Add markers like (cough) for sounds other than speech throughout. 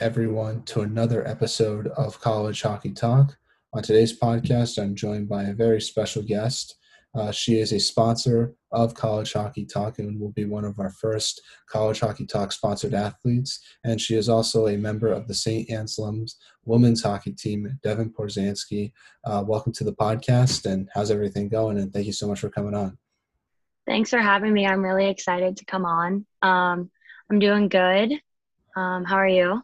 Everyone, to another episode of College Hockey Talk. On today's podcast, I'm joined by a very special guest. Uh, she is a sponsor of College Hockey Talk and will be one of our first College Hockey Talk sponsored athletes. And she is also a member of the St. Anselm's women's hockey team, Devin Porzansky. Uh, welcome to the podcast, and how's everything going? And thank you so much for coming on. Thanks for having me. I'm really excited to come on. Um, I'm doing good. Um, how are you?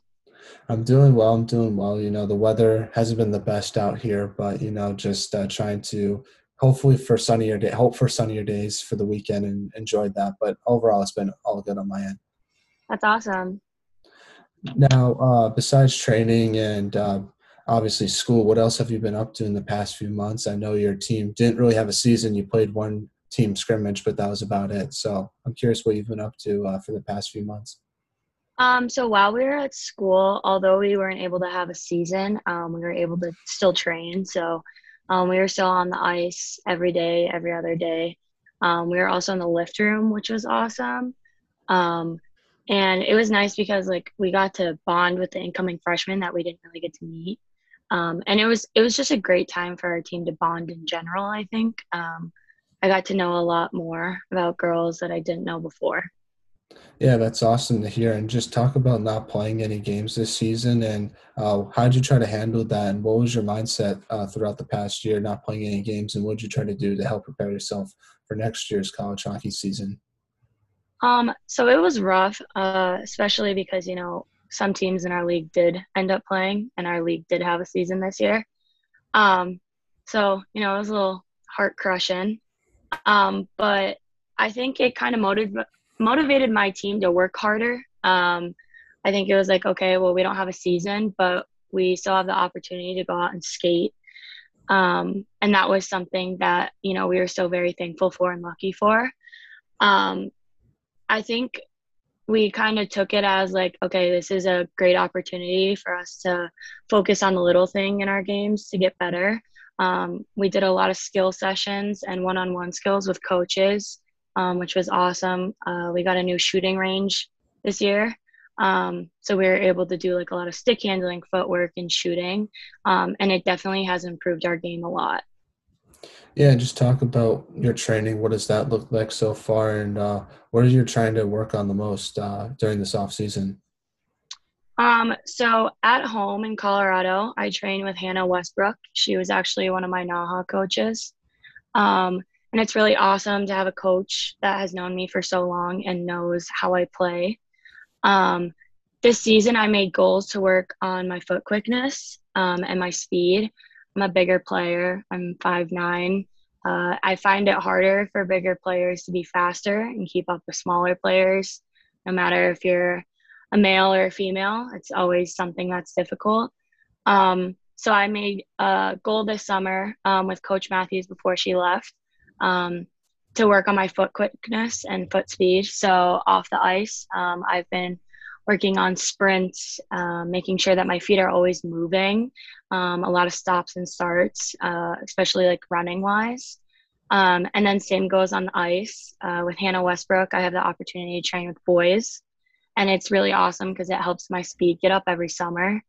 I'm doing well. I'm doing well. You know, the weather hasn't been the best out here, but you know, just uh, trying to hopefully for sunnier day, hope for sunnier days for the weekend, and enjoyed that. But overall, it's been all good on my end. That's awesome. Now, uh, besides training and uh, obviously school, what else have you been up to in the past few months? I know your team didn't really have a season. You played one team scrimmage, but that was about it. So I'm curious what you've been up to uh, for the past few months. Um, so while we were at school, although we weren't able to have a season, um, we were able to still train. So um, we were still on the ice every day, every other day. Um, we were also in the lift room, which was awesome. Um, and it was nice because like we got to bond with the incoming freshmen that we didn't really get to meet. Um, and it was it was just a great time for our team to bond in general. I think I got to know a lot more about girls that I didn't know before. Yeah, that's awesome to hear. And just talk about not playing any games this season and uh, how did you try to handle that? And what was your mindset uh, throughout the past year, not playing any games? And what did you try to do to help prepare yourself for next year's college hockey season? Um, so it was rough, uh, especially because, you know, some teams in our league did end up playing and our league did have a season this year. Um, so, you know, it was a little heart crushing. Um, but I think it kind of motivated motivated my team to work harder. Um, I think it was like, okay, well, we don't have a season, but we still have the opportunity to go out and skate. Um, and that was something that, you know, we were so very thankful for and lucky for. Um, I think we kind of took it as like, okay, this is a great opportunity for us to focus on the little thing in our games to get better. Um, we did a lot of skill sessions and one on one skills with coaches um, which was awesome. Uh, we got a new shooting range this year. Um, so we were able to do like a lot of stick handling, footwork, and shooting. Um, and it definitely has improved our game a lot. Yeah, just talk about your training. What does that look like so far, and uh, what are you trying to work on the most uh, during this off season? Um, so at home in Colorado, I train with Hannah Westbrook. She was actually one of my Naha coaches. Um, and it's really awesome to have a coach that has known me for so long and knows how I play. Um, this season, I made goals to work on my foot quickness um, and my speed. I'm a bigger player. I'm five nine. Uh, I find it harder for bigger players to be faster and keep up with smaller players. No matter if you're a male or a female, it's always something that's difficult. Um, so I made a goal this summer um, with Coach Matthews before she left um, to work on my foot quickness and foot speed. So off the ice, um, I've been working on sprints, uh, making sure that my feet are always moving, um, a lot of stops and starts, uh, especially like running wise. Um, and then same goes on the ice uh, with Hannah Westbrook. I have the opportunity to train with boys, and it's really awesome because it helps my speed get up every summer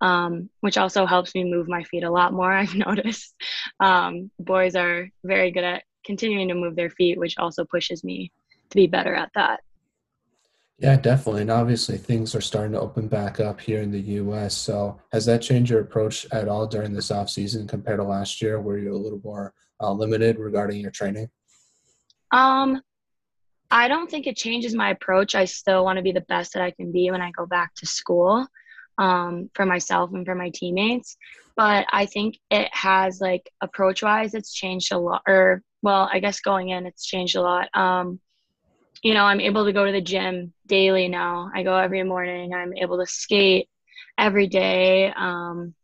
um, which also helps me move my feet a lot more. (laughs) I've noticed um, boys are very good at continuing to move their feet, which also pushes me to be better at that. Yeah, definitely. And obviously, things are starting to open back up here in the U.S. So, has that changed your approach at all during this off season compared to last year, where you're a little more uh, limited regarding your training? Um, I don't think it changes my approach. I still want to be the best that I can be when I go back to school um, for myself and for my teammates. But I think it has like approach wise, it's changed a lot. Or well, I guess going in, it's changed a lot. Um, you know, I'm able to go to the gym daily now. I go every morning. I'm able to skate every day. Um,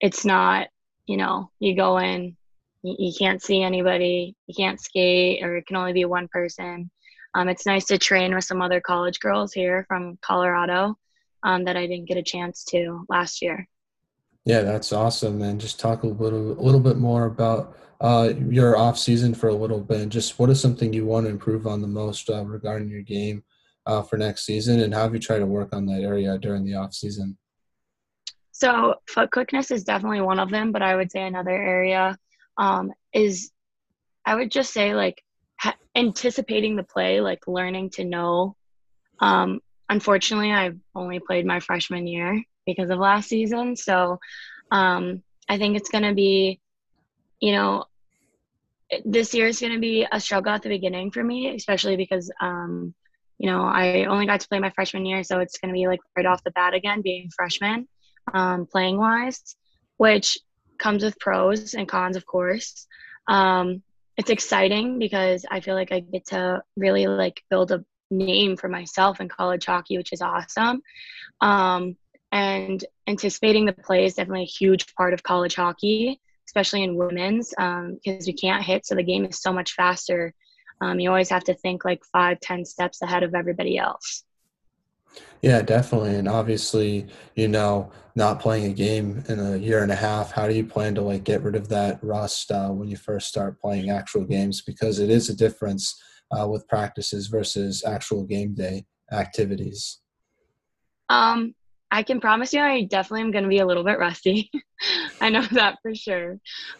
it's not, you know, you go in, you, you, can't see anybody, you can't skate, or it can only be one person. Um, it's nice to train with some other college girls here from Colorado um, that I didn't get a chance to last year. Yeah, that's awesome. And just talk a little, a little bit more about uh, your off season for a little bit. Just what is something you want to improve on the most uh, regarding your game uh, for next season, and how have you tried to work on that area during the off season? So foot quickness is definitely one of them, but I would say another area um, is I would just say like ha- anticipating the play, like learning to know. Um, unfortunately, I've only played my freshman year because of last season, so um, I think it's going to be, you know, this year is going to be a struggle at the beginning for me, especially because, um, you know, I only got to play my freshman year, so it's going to be like right off the bat again, being freshman, um, playing wise, which comes with pros and cons, of course. Um, it's exciting because I feel like I get to really like build a name for myself in college hockey, which is awesome. Um, and anticipating the play is definitely a huge part of college hockey especially in women's, because um, you can't hit. So the game is so much faster. Um, you always have to think like five, ten steps ahead of everybody else. Yeah, definitely. And obviously, you know, not playing a game in a year and a half, how do you plan to like get rid of that rust uh, when you first start playing actual games? Because it is a difference uh, with practices versus actual game day activities. Um, I can promise you, I definitely am going to be a little bit rusty. (laughs) I know that for sure.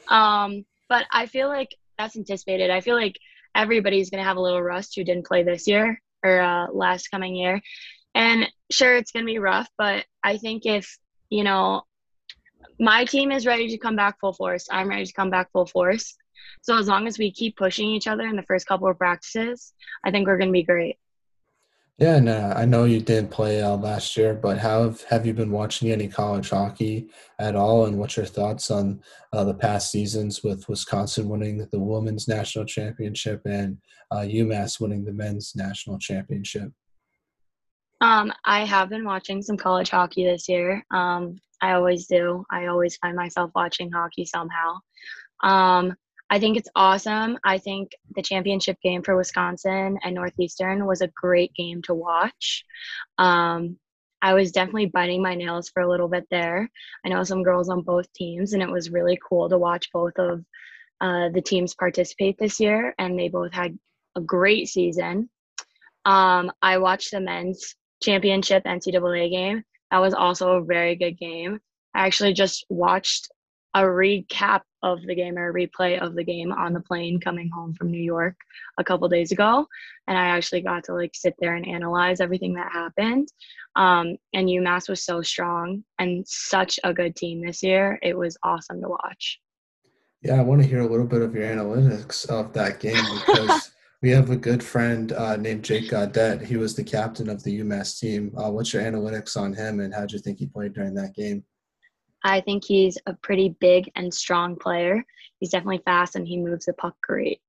Um, but I feel like that's anticipated. I feel like everybody's going to have a little rust who didn't play this year or uh, last coming year. And sure, it's going to be rough, but I think if, you know, my team is ready to come back full force, I'm ready to come back full force. So as long as we keep pushing each other in the first couple of practices, I think we're going to be great. Yeah, and uh, I know you didn't play uh, last year, but how have, have you been watching any college hockey at all? And what's your thoughts on uh, the past seasons with Wisconsin winning the women's national championship and uh, UMass winning the men's national championship? Um, I have been watching some college hockey this year. Um, I always do. I always find myself watching hockey somehow. Um, I think it's awesome. I think the championship game for Wisconsin and Northeastern was a great game to watch. Um, I was definitely biting my nails for a little bit there. I know some girls on both teams, and it was really cool to watch both of uh, the teams participate this year, and they both had a great season. Um, I watched the men's championship NCAA game. That was also a very good game. I actually just watched a recap of the game or a replay of the game on the plane coming home from New York a couple days ago. And I actually got to like sit there and analyze everything that happened. Um, and UMass was so strong and such a good team this year. It was awesome to watch. Yeah, I want to hear a little bit of your analytics of that game (laughs) because we have a good friend uh, named Jake Gaudet. He was the captain of the UMass team. Uh, what's your analytics on him and how do you think he played during that game? I think he's a pretty big and strong player. He's definitely fast and he moves the puck great.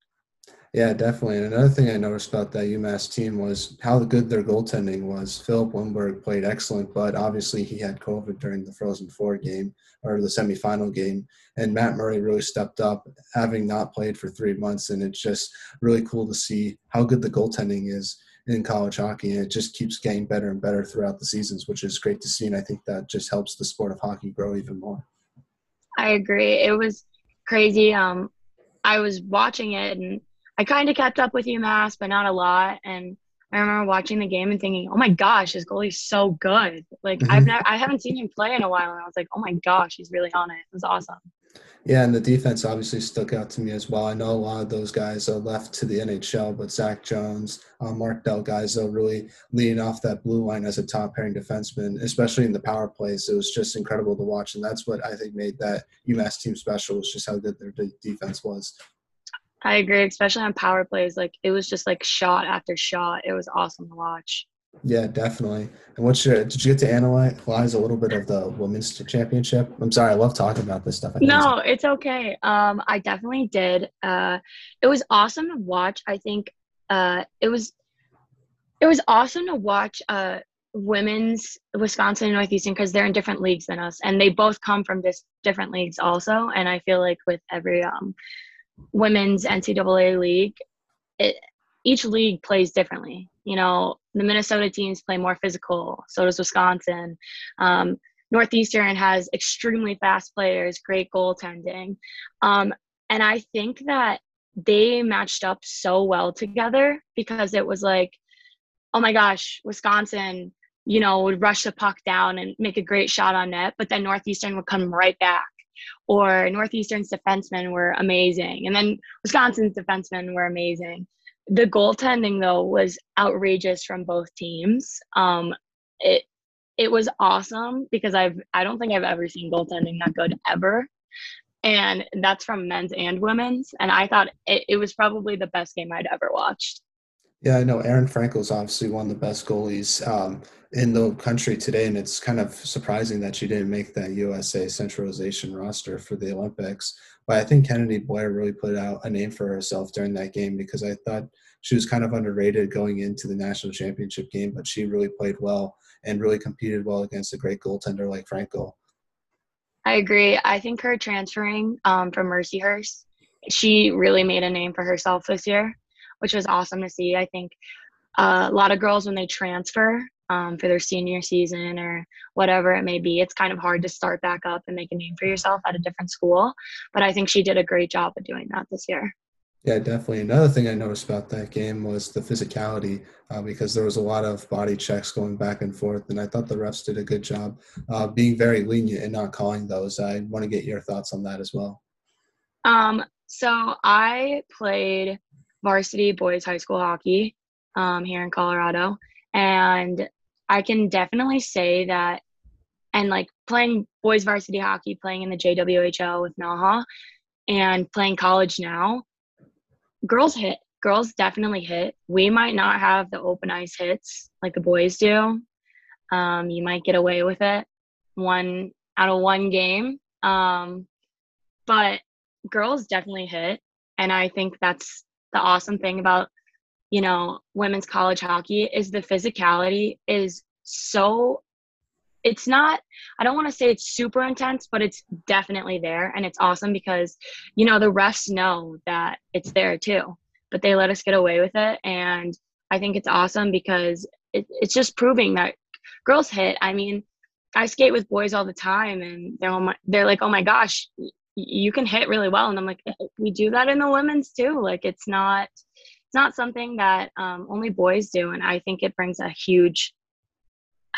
Yeah, definitely. And another thing I noticed about that UMass team was how good their goaltending was. Filip Lindberg played excellent, but obviously he had COVID during the Frozen Four game or the semifinal game. And Matt Murray really stepped up, having not played for three months. And it's just really cool to see how good the goaltending is in college hockey, and it just keeps getting better and better throughout the seasons, which is great to see. And I think that just helps the sport of hockey grow even more. I agree. It was crazy. Um, I was watching it, and I kind of kept up with UMass, but not a lot. And I remember watching the game and thinking, "Oh my gosh, his goalie's so good!" Like mm-hmm. I've never, I haven't seen him play in a while, and I was like, "Oh my gosh, he's really on it." It was awesome. Yeah, and the defense obviously stuck out to me as well. I know a lot of those guys are left to the NHL, but Zach Jones, uh, Marc Del Gaizo really leading off that blue line as a top pairing defenseman, especially in the power plays. It was just incredible to watch, and that's what I think made that UMass team special. Was just how good their de- defense was. I agree, especially on power plays. Like it was just like shot after shot. It was awesome to watch. Yeah, definitely. And what's your? Did you get to analyze a little bit of the women's championship? I'm sorry, I love talking about this stuff. No, it's okay. Um, I definitely did. Uh, it was awesome to watch. I think uh, it was it was awesome to watch uh women's Wisconsin and Northeastern because they're in different leagues than us, and they both come from this different leagues also. And I feel like with every um women's NCAA league, it each league plays differently. You know, the Minnesota teams play more physical. So does Wisconsin. Um, Northeastern has extremely fast players, great goaltending. Um, and I think that they matched up so well together because it was like oh my gosh, Wisconsin, you know, would rush the puck down and make a great shot on net, but then Northeastern would come right back. Or Northeastern's defensemen were amazing. And then Wisconsin's defensemen were amazing. The goaltending though was outrageous from both teams. Um, it it was awesome because I've I don't think I've ever seen goaltending that good ever. And that's from men's and women's. And I thought it, it was probably the best game I'd ever watched. Yeah, I know Aerin Frankel is obviously one of the best goalies um, in the country today, and it's kind of surprising that she didn't make that USA centralization roster for the Olympics. But I think Kennedy Blair really put out a name for herself during that game because I thought she was kind of underrated going into the national championship game, but she really played well and really competed well against a great goaltender like Frankel. I agree. I think her transferring um, from Mercyhurst, she really made a name for herself this year which was awesome to see. I think uh, a lot of girls when they transfer um, for their senior season or whatever it may be, it's kind of hard to start back up and make a name for yourself at a different school. But I think she did a great job of doing that this year. Yeah, definitely. Another thing I noticed about that game was the physicality uh, because there was a lot of body checks going back and forth, and I thought the refs did a good job uh, being very lenient and not calling those. I want to get your thoughts on that as well. Um, so I played varsity boys high school hockey um, here in Colorado. And I can definitely say that, and like playing boys varsity hockey, playing in the JWHL with Naha, and playing college now, girls hit. Girls definitely hit. We might not have the open ice hits like the boys do. Um, you might get away with it one out of one game. Um, but girls definitely hit. And I think that's the awesome thing about you know women's college hockey is the physicality is so it's not i don't want to say it's super intense but it's definitely there. And it's awesome because you know the refs know that it's there too but they let us get away with it. And i think it's awesome because it, it's just proving that girls hit. I mean i skate with boys all the time and they're, my, they're like oh my gosh you can hit really well and i'm like we do that in the women's too. Like it's not it's not something that um, only boys do and i think it brings a huge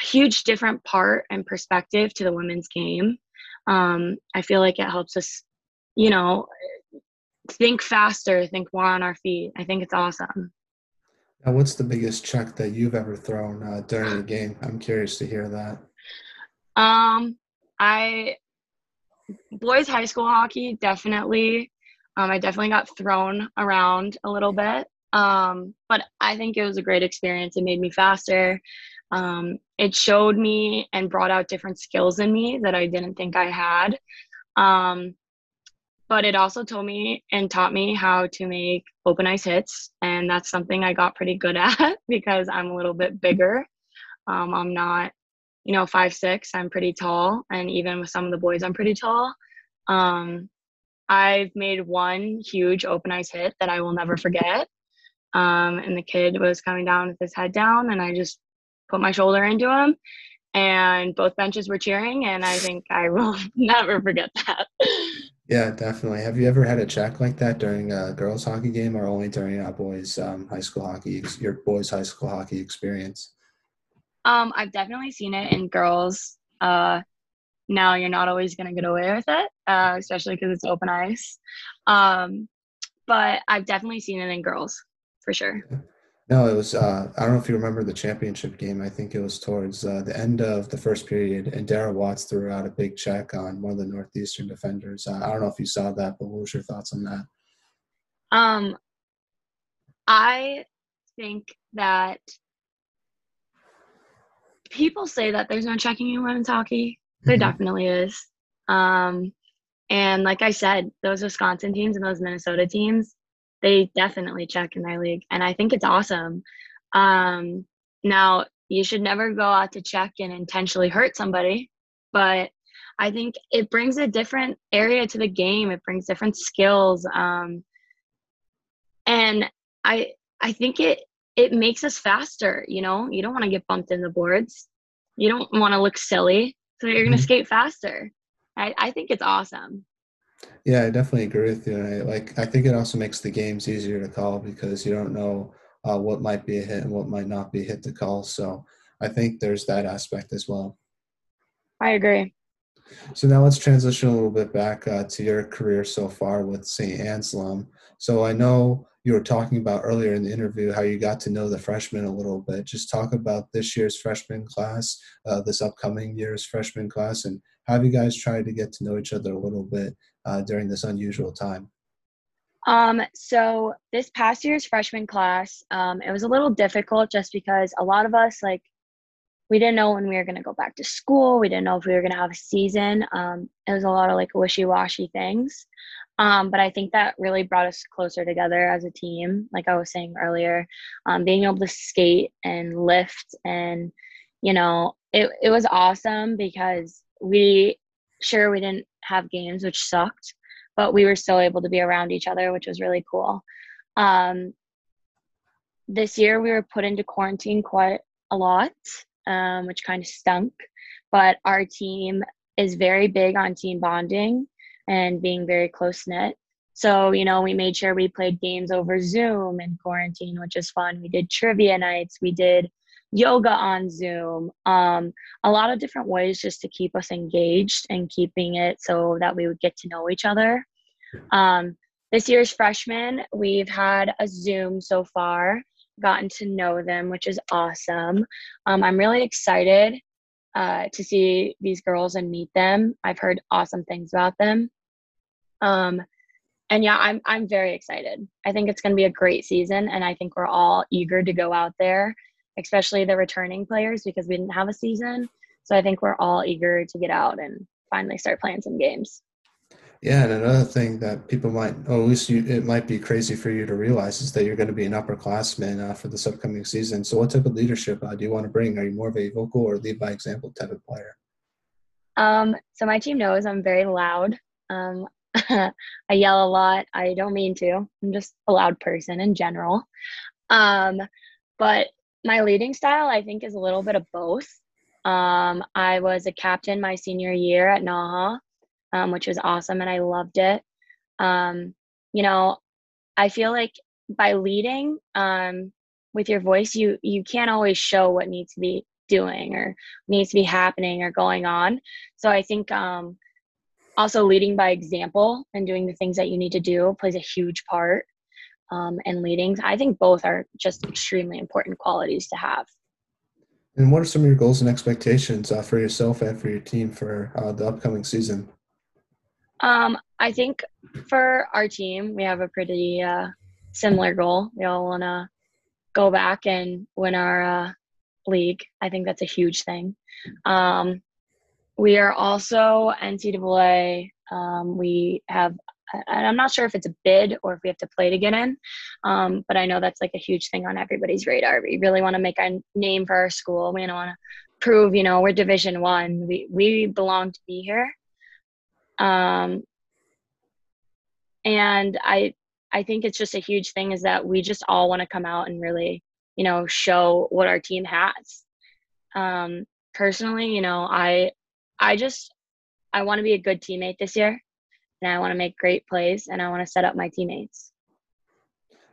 a huge different part and perspective to the women's game. Um, i feel like it helps us you know think faster think more on our feet. I think it's awesome. Now what's the biggest check that you've ever thrown uh, during a game? I'm curious to hear that. Um i boys high school hockey definitely. Um, i definitely got thrown around a little bit. Um, but i think it was a great experience. It made me faster. Um, it showed me and brought out different skills in me that i didn't think i had. Um, but it also told me and taught me how to make open ice hits. And that's something i got pretty good (laughs) at because i'm a little bit bigger. Um, i'm not you know, five six. I'm pretty tall, and even with some of the boys, I'm pretty tall. Um, I've made one huge open ice hit that I will never forget. Um, and the kid was coming down with his head down, and I just put my shoulder into him, and both benches were cheering, and I think I will (laughs) never forget that. Yeah, definitely. Have you ever had a check like that during a girls' hockey game, or only during a boys' um, high school hockey? Your boys' high school hockey experience? Um, I've definitely seen it in girls. Uh, now you're not always going to get away with it, uh, especially because it's open ice. Um, but I've definitely seen it in girls for sure. No, it was. Uh, I don't know if you remember the championship game. I think it was towards uh, the end of the first period, and Daryl Watts threw out a big check on one of the Northeastern defenders. Uh, I don't know if you saw that, but what was your thoughts on that? Um, I think that people say that there's no checking in women's hockey. There mm-hmm. definitely is. Um, and like I said, those Wisconsin teams and those Minnesota teams, they definitely check in their league. And I think it's awesome. Um, now, you should never go out to check and intentionally hurt somebody, but I think it brings a different area to the game. It brings different skills. Um, and I I think it it makes us faster you know you don't want to get bumped in the boards you don't want to look silly so you're going to mm-hmm. skate faster I, I think it's awesome yeah i definitely agree with you And I, like i think it also makes the games easier to call because you don't know uh, what might be a hit and what might not be a hit to call. So I think there's that aspect as well. I agree. So now let's transition a little bit back uh, to your career so far with St. Anselm. So I know you were talking about earlier in the interview how you got to know the freshmen a little bit. Just talk about this year's freshman class, uh, this upcoming year's freshman class, and how have you guys tried to get to know each other a little bit uh, during this unusual time? Um, so this past year's freshman class, um, it was a little difficult just because a lot of us like we didn't know when we were going to go back to school. We didn't know if we were going to have a season. Um, it was a lot of like wishy-washy things. Um, but I think that really brought us closer together as a team. Like I was saying earlier, um, being able to skate and lift and, you know, it, it was awesome because we, sure, we didn't have games, which sucked, but we were still able to be around each other, which was really cool. Um, this year we were put into quarantine quite a lot, um, which kind of stunk. But our team is very big on team bonding and being very close knit. So, you know, we made sure we played games over Zoom in quarantine, which is fun. We did trivia nights, we did yoga on Zoom, um, a lot of different ways just to keep us engaged and keeping it so that we would get to know each other. Um, this year's freshmen, we've had a Zoom so far, gotten to know them, which is awesome. Um, I'm really excited uh, to see these girls and meet them. I've heard awesome things about them. Um, and yeah, I'm I'm very excited. I think it's going to be a great season, and I think we're all eager to go out there, especially the returning players because we didn't have a season. So I think we're all eager to get out and finally start playing some games. Yeah, and another thing that people might, or at least you, it might be crazy for you to realize, is that you're going to be an upperclassman uh, for this upcoming season. So, what type of leadership uh, do you want to bring? Are you more of a vocal or lead by example type of player? Um, so my team knows I'm very loud. Um, (laughs) I yell a lot. I don't mean to. I'm just a loud person in general. Um, but my leading style, I think, is a little bit of both. Um, I was a captain my senior year at Naha um, which was awesome and I loved it. Um, you know, I feel like by leading um, with your voice, you you can't always show what needs to be doing or needs to be happening or going on. So I think um, also leading by example and doing the things that you need to do plays a huge part. Um, and leading, I think both are just extremely important qualities to have. And what are some of your goals and expectations uh, for yourself and for your team for uh, the upcoming season? Um, I think for our team, we have a pretty uh, similar goal. We all want to go back and win our uh, league. I think that's a huge thing. Um, we are also NCAA. Um, we have, and I'm not sure if it's a bid or if we have to play to get in, um, but I know that's like a huge thing on everybody's radar. We really want to make a name for our school. We want to prove, you know, we're Division One. We we belong to be here. Um, and I I think it's just a huge thing is that we just all want to come out and really, you know, show what our team has. Um, personally, you know, I I just I want to be a good teammate this year, and I want to make great plays, and I want to set up my teammates.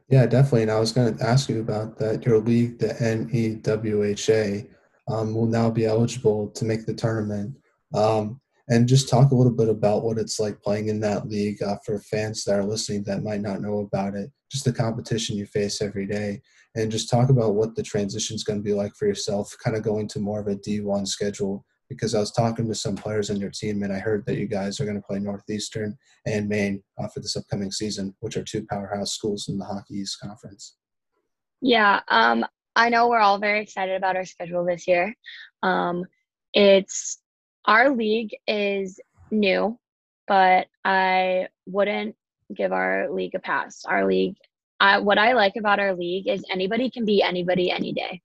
Yeah, definitely. And I was going to ask you about that. Your league, the NEWHA, um, will now be eligible to make the tournament. Um, and just talk a little bit about what it's like playing in that league uh, for fans that are listening that might not know about it just the competition you face every day and just talk about what the transition is going to be like for yourself kind of going to more of a d1 schedule because i was talking to some players on your team and i heard that you guys are going to play northeastern and maine uh, for this upcoming season which are two powerhouse schools in the hockey east conference. Yeah um, i know we're all very excited about our schedule this year. Um, it's our league is new, but I wouldn't give our league a pass. Our league, I, what I like about our league is anybody can be anybody any day.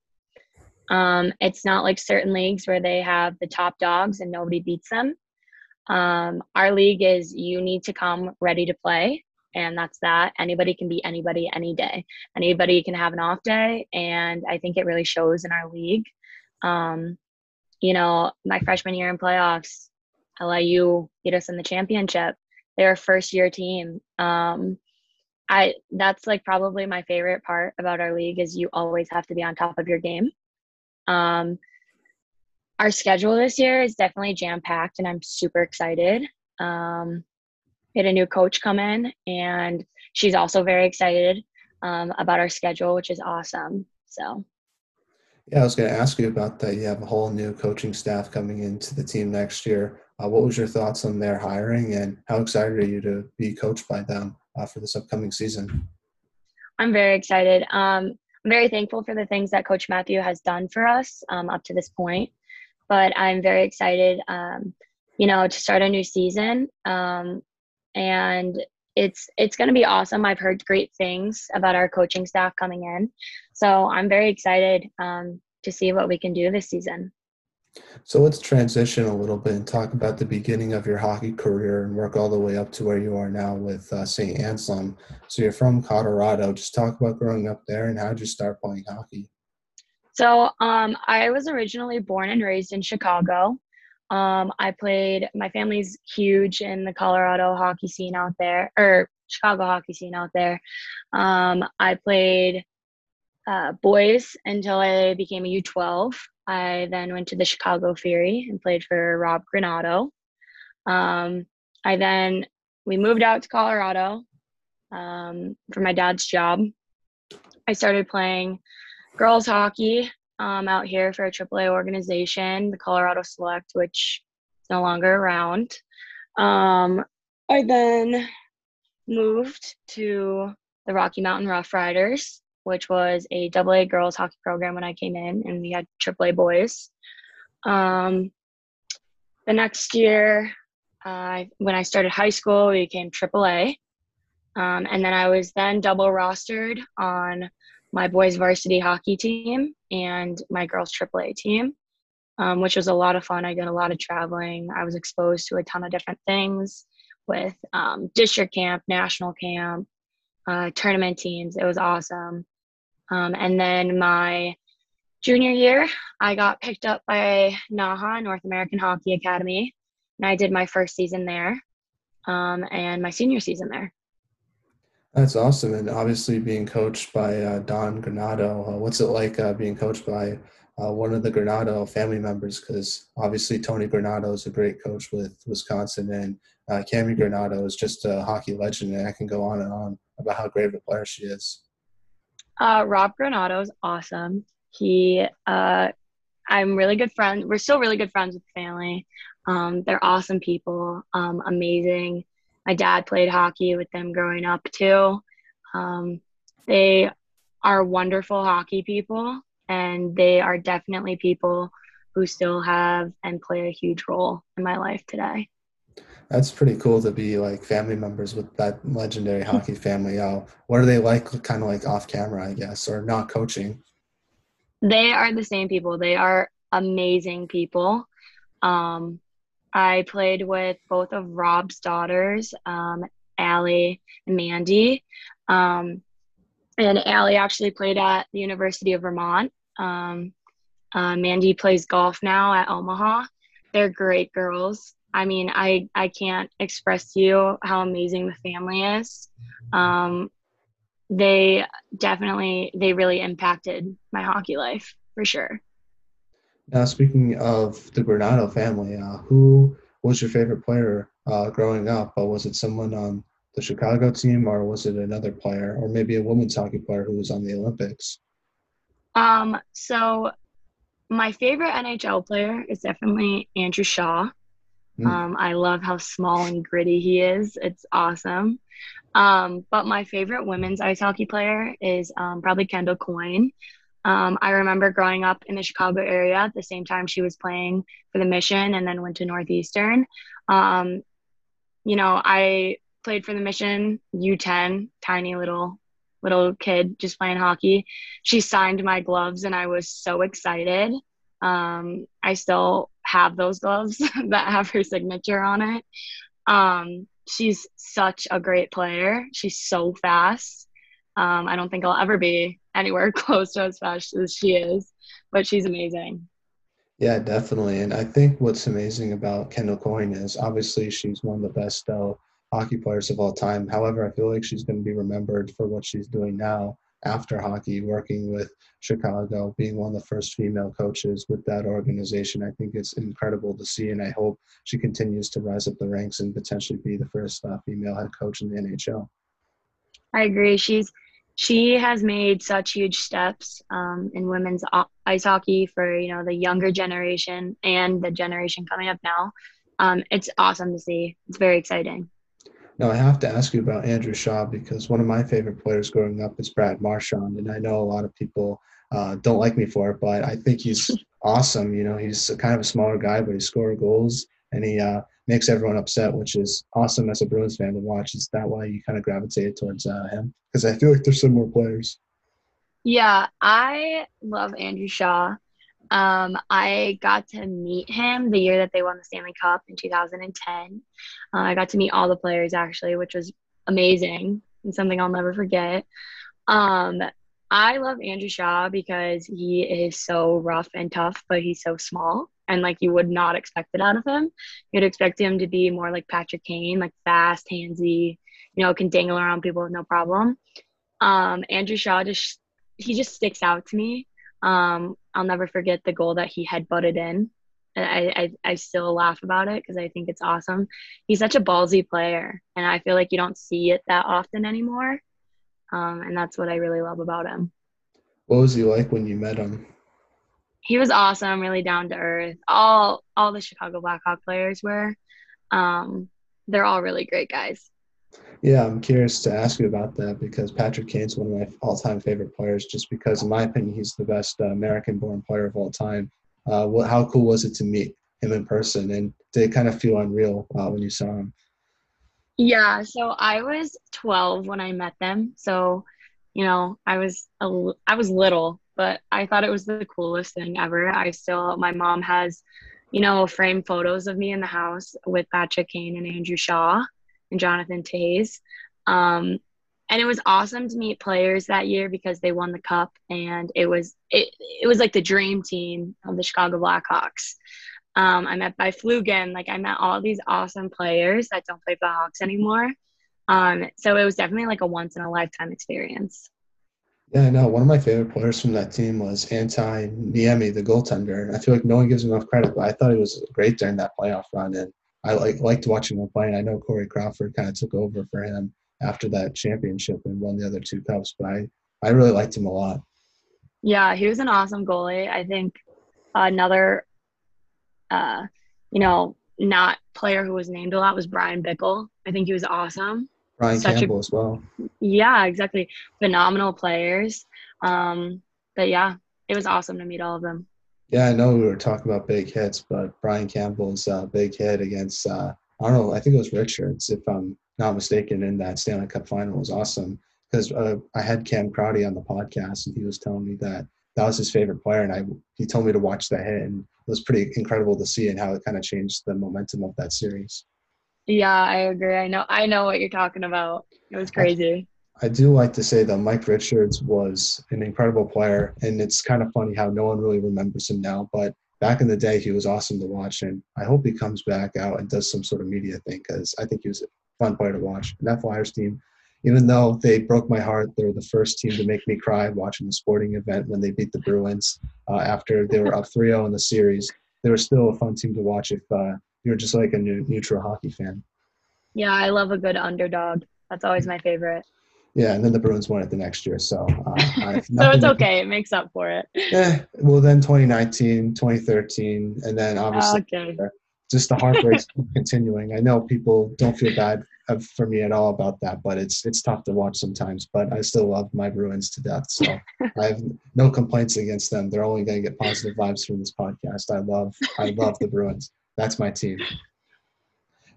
Um, it's not like certain leagues where they have the top dogs and nobody beats them. Um, our league is you need to come ready to play, and that's that. Anybody can be anybody any day. Anybody can have an off day, and I think it really shows in our league. Um, you know, my freshman year in playoffs, LIU beat us in the championship. They're a first year team. Um, I that's like probably my favorite part about our league is you always have to be on top of your game. Um, our schedule this year is definitely jam packed, and I'm super excited. Um, we had a new coach come in, and she's also very excited um, about our schedule, which is awesome. So, yeah, I was going to ask you about that. You have a whole new coaching staff coming into the team next year. Uh, what was your thoughts on their hiring, and how excited are you to be coached by them uh, for this upcoming season? I'm very excited. Um, I'm very thankful for the things that Coach Matthew has done for us um, up to this point, but I'm very excited, um, you know, to start a new season. Um, and it's it's going to be awesome. I've heard great things about our coaching staff coming in, so I'm very excited um, to see what we can do this season. So let's transition a little bit and talk about the beginning of your hockey career and work all the way up to where you are now with uh, St. Anselm. So you're from Colorado. Just talk about growing up there and how did you start playing hockey? So um, I was originally born and raised in Chicago. Um, I played, my family's huge in the Colorado hockey scene out there, or Chicago hockey scene out there. Um, I played uh, boys until I became a U12. I then went to the Chicago Fury and played for Rob Granato. Um, I then we moved out to Colorado um, for my dad's job. I started playing girls hockey um, out here for a AAA organization, the Colorado Select, which is no longer around. Um, I then moved to the Rocky Mountain Rough Riders which was a double A girls hockey program when I came in, and we had AAA boys. Um, the next year, uh, when I started high school, we became AAA. Um, and then I was then double rostered on my boys varsity hockey team and my girls AAA team, um, which was a lot of fun. I did a lot of traveling. I was exposed to a ton of different things with um, district camp, national camp, uh, tournament teams. It was awesome. Um, and then my junior year, I got picked up by NAHA, North American Hockey Academy, and I did my first season there um, and my senior season there. That's awesome. And obviously, being coached by uh, Don Granato, uh, what's it like uh, being coached by uh, one of the Granato family members? Because obviously, Tony Granato is a great coach with Wisconsin, and uh, Cammi Granato is just a hockey legend. And I can go on and on about how great of a player she is. Uh, Rob Granato is awesome. He, uh, I'm really good friends. We're still really good friends with the family. Um, they're awesome people, um, amazing. My dad played hockey with them growing up too. Um, they are wonderful hockey people, and they are definitely people who still have and play a huge role in my life today that's pretty cool to be like family members with that legendary (laughs) hockey family. Oh, what are they like, kind of like off camera, I guess, or not coaching? They are the same people. They are amazing people. Um, I played with both of Rob's daughters, um, Allie and Mandy. Um, and Allie actually played at the University of Vermont. Um, uh, Mandy plays golf now at Omaha. They're great girls. I mean, I I can't express to you how amazing the family is. Um, they definitely they really impacted my hockey life for sure. Now, speaking of the Granato family, uh, who was your favorite player uh, growing up? Uh, was it someone on the Chicago team, or was it another player, or maybe a women's hockey player who was on the Olympics? Um, so my favorite NHL player is definitely Andrew Shaw. Mm. Um, I love how small and gritty he is. It's awesome. Um, but my favorite women's ice hockey player is um, probably Kendall Coyne. Um, I remember growing up in the Chicago area at the same time she was playing for the Mission and then went to Northeastern. Um, you know, I played for the Mission U10, tiny little little kid just playing hockey. She signed my gloves and I was so excited. Um, I still have those gloves (laughs) that have her signature on it. Um, she's such a great player. She's so fast. Um, I don't think I'll ever be anywhere (laughs) close to as fast as she is, but she's amazing. Yeah, definitely. And I think what's amazing about Kendall Coyne is obviously she's one of the best uh, hockey players of all time. However, I feel like she's going to be remembered for what she's doing now after hockey, working with Chicago, being one of the first female coaches with that organization. I think it's incredible to see, and I hope she continues to rise up the ranks and potentially be the first uh, female head coach in the NHL. I agree. She's she has made such huge steps um, in women's ice hockey for you know the younger generation and the generation coming up now. Um, it's awesome to see. It's very exciting. Now, I have to ask you about Andrew Shaw because one of my favorite players growing up is Brad Marchand. And I know a lot of people uh, don't like me for it, but I think he's (laughs) awesome. You know, he's kind of a smaller guy, but he scores goals and he uh, makes everyone upset, which is awesome as a Bruins fan to watch. Is that why you kind of gravitated towards uh, him? Because I feel like there's similar players. Yeah, I love Andrew Shaw. Um, I got to meet him the year that they won the Stanley Cup in 2010. Uh, I got to meet all the players actually, which was amazing and something I'll never forget. Um, I love Andrew Shaw because he is so rough and tough, but he's so small and like you would not expect it out of him. You'd expect him to be more like Patrick Kane, like fast, handsy, you know, can dangle around people with no problem. Um, Andrew Shaw just he just sticks out to me um, I'll never forget the goal that he had butted in. I, I, I still laugh about it because I think it's awesome. He's such a ballsy player, and I feel like you don't see it that often anymore. Um, and that's what I really love about him. What was he like when you met him? He was awesome, really down to earth. All all the Chicago Blackhawk players were. Um, they're all really great guys. Yeah, I'm curious to ask you about that because Patrick Kane's one of my all-time favorite players. Just because, in my opinion, he's the best uh, American-born player of all time. Uh, what, how cool was it to meet him in person, and did it kind of feel unreal uh, when you saw him? Yeah, so I was 12 when I met them. So, you know, I was a, I was little, but I thought it was the coolest thing ever. I still, my mom has, you know, framed photos of me in the house with Patrick Kane and Andrew Shaw and Jonathan Toews. Um, and it was awesome to meet players that year because they won the cup and it was it, it was like the dream team of the Chicago Blackhawks. Um, I met Byfuglien, like I met all these awesome players that don't play for the Hawks anymore. Um, so it was definitely like a once in a lifetime experience. Yeah, I know. One of my favorite players from that team was Antti Niemi, the goaltender. I feel like no one gives him enough credit, but I thought he was great during that playoff run. And I like liked watching him play. And I know Corey Crawford kind of took over for him after that championship and won the other two cups. But I, I really liked him a lot. Yeah, he was an awesome goalie. I think another, uh, you know, not player who was named a lot was Bryan Bickell. I think he was awesome. Brian Such Campbell a, as well. Yeah, exactly. Phenomenal players. Um, but yeah, it was awesome to meet all of them. Yeah, I know we were talking about big hits, but Brian Campbell's uh, big hit against uh, I don't know, I think it was Richards, if I'm not mistaken, in that Stanley Cup final was awesome because uh, I had Cam Crowdy on the podcast and he was telling me that that was his favorite player, and I he told me to watch that hit, and it was pretty incredible to see and how it kind of changed the momentum of that series. Yeah, I agree. I know I know what you're talking about. It was crazy. I do like to say that Mike Richards was an incredible player, and it's kind of funny how no one really remembers him now. But back in the day, he was awesome to watch, and I hope he comes back out and does some sort of media thing because I think he was a fun player to watch. And that Flyers team, even though they broke my heart, they were the first team to make me cry watching the sporting event when they beat the Bruins uh, after they were up 3-0 in the series. They were still a fun team to watch if uh, you're just like a new, neutral hockey fan. Yeah, I love a good underdog. That's always my favorite. Yeah, and then the Bruins won it the next year. So, uh, (laughs) so it's okay. It makes up for it. Yeah. Well, then 2019, 2013, and then obviously okay. just the heartbreaks (laughs) continuing. I know people don't feel bad for me at all about that, but it's it's tough to watch sometimes. But I still love my Bruins to death. So (laughs) I have no complaints against them. They're only going to get positive vibes from this podcast. I love I love the Bruins. That's my team.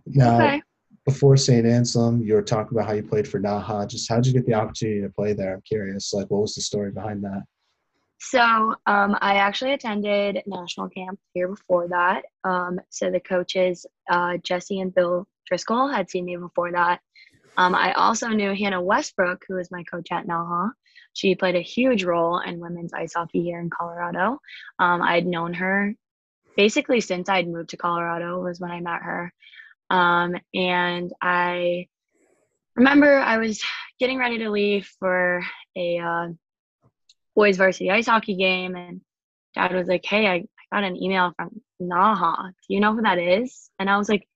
Now, okay before St. Anselm, you were talking about how you played for Naha. Just how did you get the opportunity to play there? I'm curious. Like, what was the story behind that? So, um, I actually attended national camp here before that. Um, so the coaches, uh, Jesse and Bill Driscoll, had seen me before that. Um, I also knew Hannah Westbrook, who was my coach at Naha. She played a huge role in women's ice hockey here in Colorado. Um, I'd known her basically since I'd moved to Colorado was when I met her. Um, and I remember I was getting ready to leave for a uh, boys varsity ice hockey game, and dad was like, Hey, I got an email from Naha. Do you know who that is? And I was like,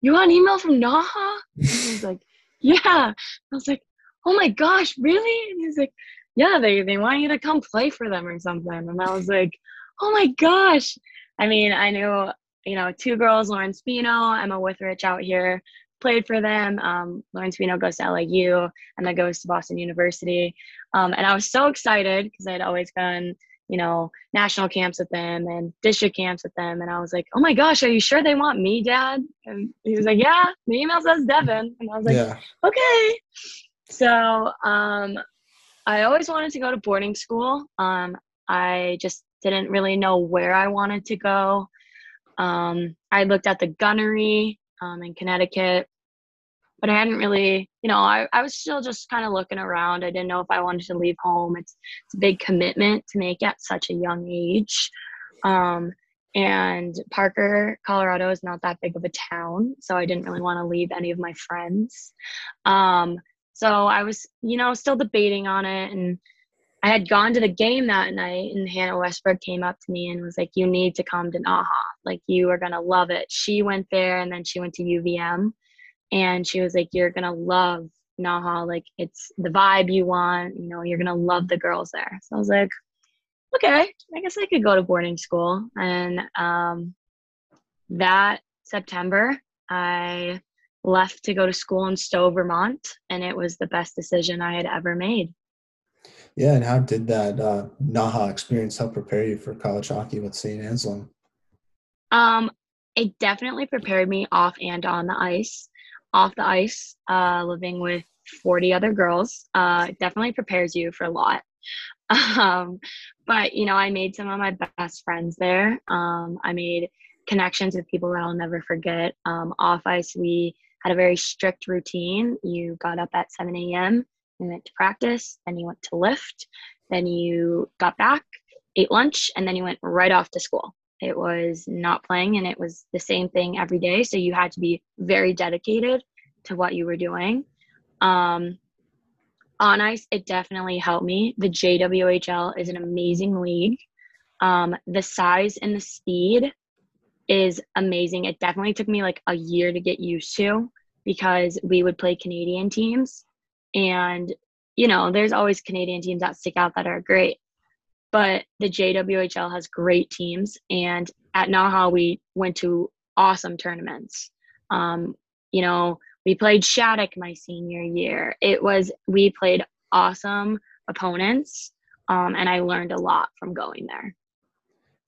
You got an email from Naha? And was like, Yeah. I was like, Oh my gosh, really? And he's like, Yeah, they, they want you to come play for them or something. And I was like, Oh my gosh. I mean, I knew, you know, two girls, Lauren Spino, Emma Withrich out here, played for them. Um, Lauren Spino goes to LAU and then goes to Boston University. Um, and I was so excited because I'd always gone you know, national camps with them and district camps with them. And I was like, oh my gosh, are you sure they want me, dad? And he was like, yeah, the email says Devin. And I was like, yeah. okay. So um, I always wanted to go to boarding school. Um, I just didn't really know where I wanted to go. Um, I looked at the gunnery um, in Connecticut but I hadn't really, you know, I, I was still just kind of looking around. I didn't know if I wanted to leave home. It's, it's a big commitment to make at such a young age. Um, and Parker, Colorado is not that big of a town, so I didn't really want to leave any of my friends. Um, so I was, you know, still debating on it. And I had gone to the game that night, and Hannah Westbrook came up to me and was like, You need to come to Naha. Like, you are going to love it. She went there, and then she went to UVM and she was like you're gonna love naha. Like it's the vibe you want you know you're gonna love the girls there. So i was like okay i guess i could go to boarding school. And um, that september i left to go to school in stowe vermont and it was the best decision i had ever made. Yeah and how did that uh, naha experience help prepare you for college hockey with st anselm? Um it definitely prepared me off and on the ice off the ice, uh, living with 40 other girls, uh, definitely prepares you for a lot. (laughs) Um, but, you know, I made some of my best friends there. Um, I made connections with people that I'll never forget. Um, off ice, we had a very strict routine. You got up at 7 a.m., you went to practice, then you went to lift, then you got back, ate lunch, and then you went right off to school it was not playing and it was the same thing every day. So you had to be very dedicated to what you were doing. Um, on ice it definitely helped me. The jwhl is an amazing league. Um, the size and the speed is amazing. It definitely took me like a year to get used to because we would play canadian teams. And you know there's always canadian teams that stick out that are great but the JWHL has great teams. And at Naha, we went to awesome tournaments. Um, you know, we played Shattuck my senior year. It was, we played awesome opponents. Um, and I learned a lot from going there.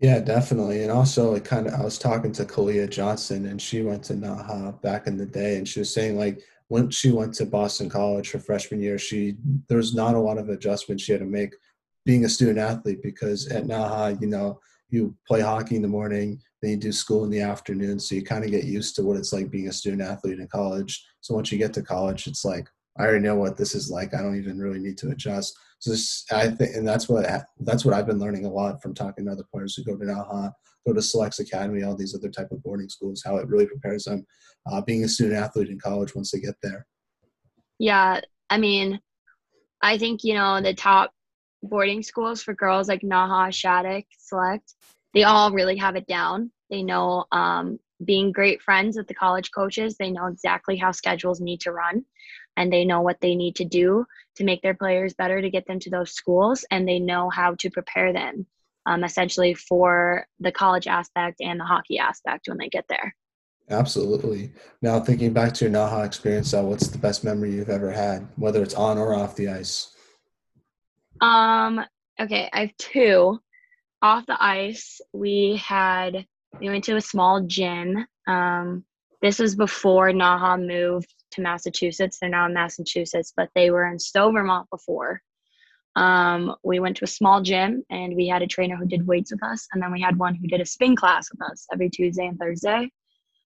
Yeah, definitely. And also, it kind of, I was talking to Kalia Johnson, and she went to Naha back in the day, and she was saying, like, when she went to Boston College her freshman year, she there was not a lot of adjustments she had to make being a student athlete because at Naha, you know, you play hockey in the morning, then you do school in the afternoon. So you kind of get used to what it's like being a student athlete in college. So once you get to college, it's like, I already know what this is like. I don't even really need to adjust. So this, I think, and that's what that's what I've been learning a lot from talking to other players who go to Naha, go to Selects Academy, all these other type of boarding schools. How it really prepares them uh, being a student athlete in college once they get there. Yeah, I mean, I think you know the top boarding schools for girls like Naha, Shattuck, Select, they all really have it down. They know um, being great friends with the college coaches, they know exactly how schedules need to run and they know what they need to do to make their players better to get them to those schools and they know how to prepare them um, essentially for the college aspect and the hockey aspect when they get there. Absolutely. Now, thinking back to your Naha experience, uh, what's the best memory you've ever had, whether it's on or off the ice? Um, okay, I have two. Off the ice, we had we went to a small gym. Um, this was before Naha moved to Massachusetts. They're now in Massachusetts, but they were in Stowe, Vermont before. Um, we went to a small gym and we had a trainer who did weights with us, and then we had one who did a spin class with us every Tuesday and Thursday.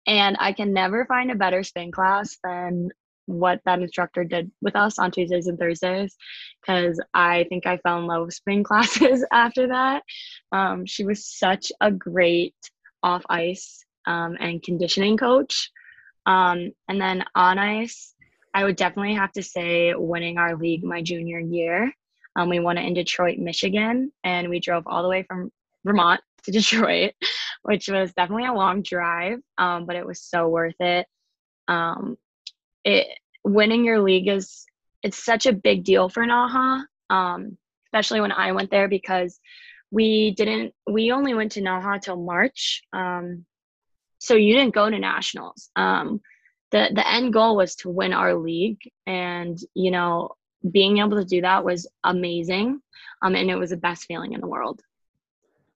And I can never find a better spin class than what that instructor did with us on Tuesdays and Thursdays because I think I fell in love with spring (laughs) classes after that. Um, she was such a great off ice um, and conditioning coach. Um, and then on ice, I would definitely have to say winning our league my junior year. Um, we won it in Detroit, Michigan, and we drove all the way from Vermont (laughs) to Detroit, which was definitely a long drive, um, but it was so worth it. Um, it winning your league is it's such a big deal for Naha, um, especially when I went there because we didn't we only went to Naha till March. Um, so you didn't go to nationals. Um, the the end goal was to win our league, and you know being able to do that was amazing, um, and it was the best feeling in the world.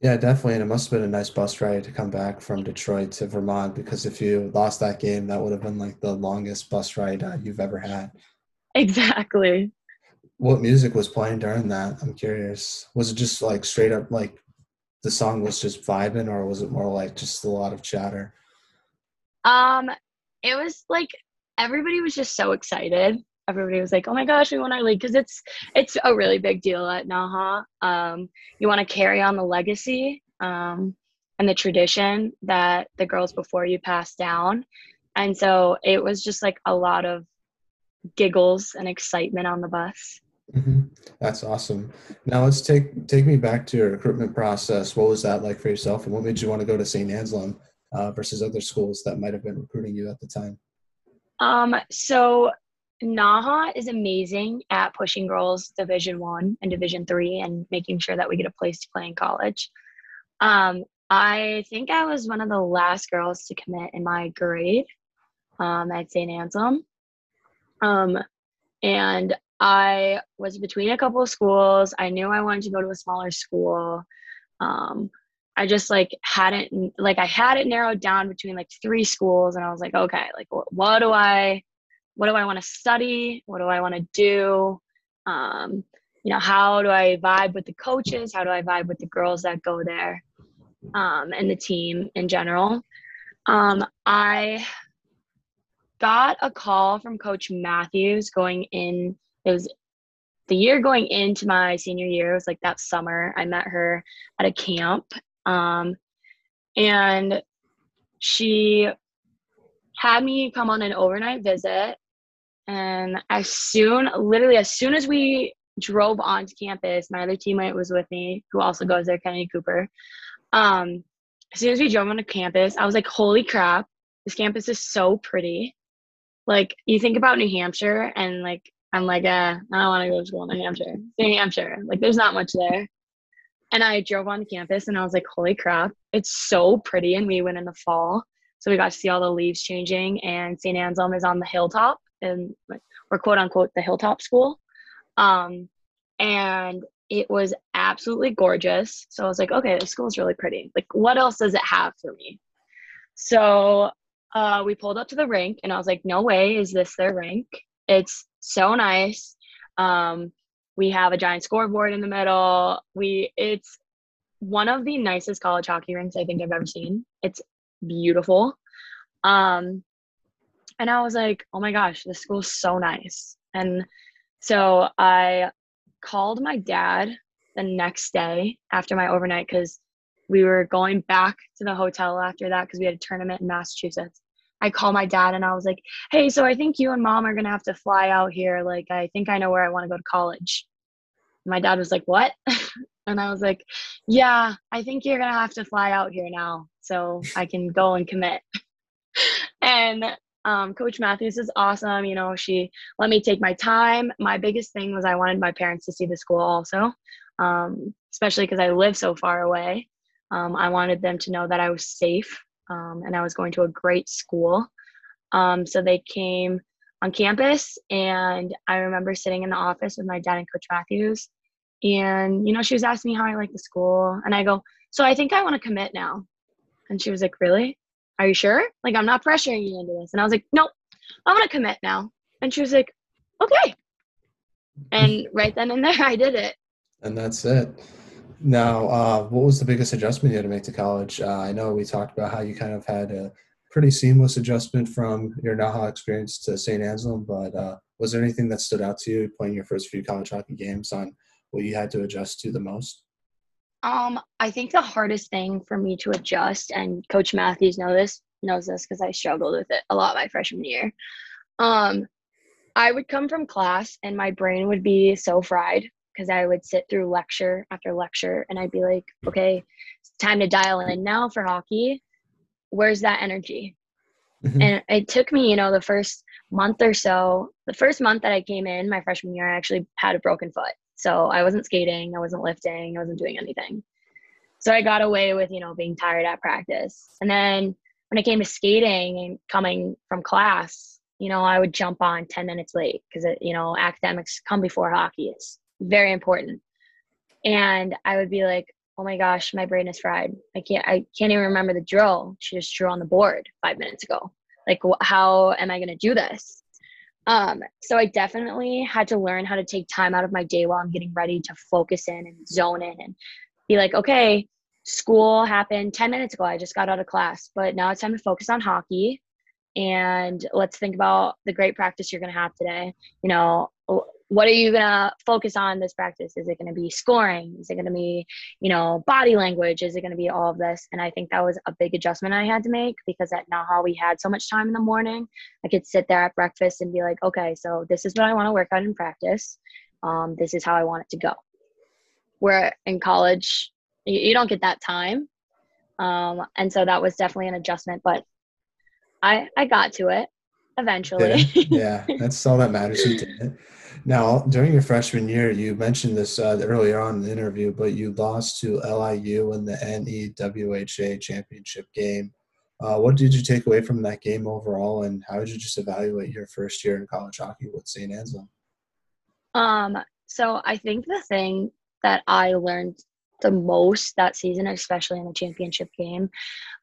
Yeah, definitely, and it must have been a nice bus ride to come back from Detroit to Vermont because if you lost that game, that would have been like the longest bus ride uh, you've ever had. Exactly. What music was playing during that? I'm curious. Was it just like straight up like the song was just vibing, or was it more like just a lot of chatter? Um, it was like everybody was just so excited. Everybody was like, "Oh my gosh, we won our league!" Because it's it's a really big deal at Naha. Um, you want to carry on the legacy um, and the tradition that the girls before you passed down, and so it was just like a lot of giggles and excitement on the bus. Mm-hmm. That's awesome. Now let's take take me back to your recruitment process. What was that like for yourself, and what made you want to go to St. Anselm uh, versus other schools that might have been recruiting you at the time? Um, so Naha is amazing at pushing girls Division One and Division Three, and making sure that we get a place to play in college. Um, I think I was one of the last girls to commit in my grade um, at St. Anselm. Um, and I was between a couple of schools. I knew I wanted to go to a smaller school. Um, I just like hadn't like I had it narrowed down between like three schools, and I was like, okay, like what, what do I, what do I want to study? What do I want to do? Um, you know, how do I vibe with the coaches? How do I vibe with the girls that go there, um, and the team in general? Um, I got a call from Coach Matthews going in. It was the year going into my senior year. It was like that summer. I met her at a camp, um, and she had me come on an overnight visit. And as soon, literally, as soon as we drove onto campus, my other teammate was with me, who also goes there, Kennedy Cooper. Um, as soon as we drove onto campus, I was like, holy crap, this campus is so pretty like you think about New Hampshire and like I'm like, uh, I don't want to go to school in New Hampshire. New Hampshire. Like there's not much there. And I drove on campus and I was like, holy crap, it's so pretty. And we went in the fall. So we got to see all the leaves changing. And St. Anselm is on the hilltop and we're quote unquote the hilltop school. Um, and it was absolutely gorgeous. So I was like, okay, this school's really pretty. Like, what else does it have for me? So uh, we pulled up to the rink and I was like, no way is this their rink. It's so nice. Um, we have a giant scoreboard in the middle. We it's one of the nicest college hockey rinks I think I've ever seen. It's beautiful. Um, and I was like, oh my gosh, this school's so nice. And so I called my dad the next day after my overnight because we were going back to the hotel after that because we had a tournament in Massachusetts. I called my dad and I was like, hey, so I think you and mom are going to have to fly out here. Like, I think I know where I want to go to college. my dad was like, what? (laughs) and I was like, yeah, I think you're going to have to fly out here now so I can go and commit. (laughs) and um, Coach Matthews is awesome. You know, she let me take my time. My biggest thing was I wanted my parents to see the school also, um, especially because I live so far away. Um, I wanted them to know that I was safe um, and I was going to a great school. Um, so they came on campus, and I remember sitting in the office with my dad and Coach Matthews. And, you know, she was asking me how I like the school. And I go, So I think I want to commit now. And she was like, Really? Are you sure? Like, I'm not pressuring you into this. And I was like, Nope, I want to commit now. And she was like, Okay. And (laughs) right then and there, I did it. And that's it. Now, uh, what was the biggest adjustment you had to make to college? Uh, I know we talked about how you kind of had a pretty seamless adjustment from your Naha experience to St. Anselm, but uh, was there anything that stood out to you playing your first few college hockey games on what you had to adjust to the most? Um, I think the hardest thing for me to adjust, and Coach Matthews know this, knows this because I struggled with it a lot my freshman year. Um, I would come from class and my brain would be so fried because I would sit through lecture after lecture and I'd be like, okay, it's time to dial in now for hockey. Where's that energy? Mm-hmm. And it took me, you know, the first month or so, the first month that I came in my freshman year, I actually had a broken foot. So I wasn't skating, I wasn't lifting, I wasn't doing anything. So I got away with, you know, being tired at practice. And then when it came to skating and coming from class, you know, I would jump on 10 minutes late because, you know, academics come before hockey. It's very important. And I would be like, oh my gosh, my brain is fried. I can't, I can't even remember the drill. She just drew on the board five minutes ago. Like, how am I going to do this? Um, so I definitely had to learn how to take time out of my day while I'm getting ready to focus in and zone in and be like, okay, school happened 10 minutes ago. I just got out of class, but now it's time to focus on hockey and let's think about the great practice you're going to have today. You know, what are you going to focus on this practice? Is it going to be scoring? Is it going to be, you know, body language? Is it going to be all of this? And I think that was a big adjustment I had to make because at Naha we had so much time in the morning. I could sit there at breakfast and be like, okay, so this is what I want to work on in practice. Um, this is how I want it to go. Where in college, you, you don't get that time. Um, and so that was definitely an adjustment, but I, I got to it eventually. (laughs) yeah, that's all that matters. You did it. Now, during your freshman year, you mentioned this uh, earlier on in the interview, but you lost to LIU in the NEWHA championship game. Uh, what did you take away from that game overall, and how did you just evaluate your first year in college hockey with St. Anselm? Um, so I think the thing that I learned the most that season, especially in the championship game,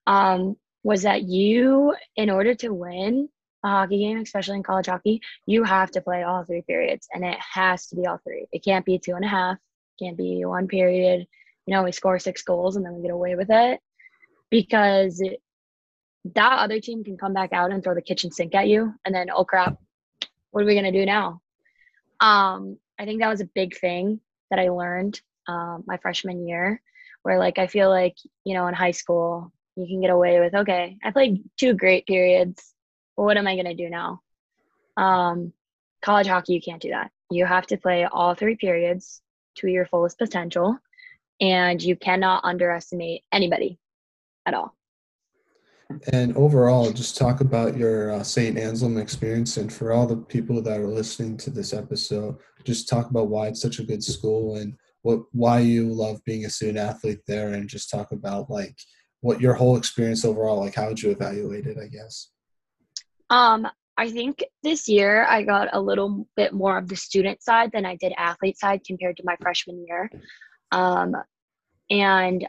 um, was that you, in order to win, a hockey game, especially in college hockey, you have to play all three periods, and it has to be all three. It can't be two and a half. Can't be one period. You know, we score six goals and then we get away with it because that other team can come back out and throw the kitchen sink at you, and then oh crap, what are we gonna do now? Um, I think that was a big thing that I learned um, my freshman year, where like I feel like you know in high school you can get away with okay, I played two great periods well, what am I going to do now? Um, college hockey, you can't do that. You have to play all three periods to your fullest potential, and you cannot underestimate anybody at all. And overall, just talk about your uh, St. Anselm experience. And for all the people that are listening to this episode, just talk about why it's such a good school and what why you love being a student athlete there. And just talk about like what your whole experience overall, like how would you evaluate it? I guess. Um, I think this year I got a little bit more of the student side than I did athlete side compared to my freshman year. Um, and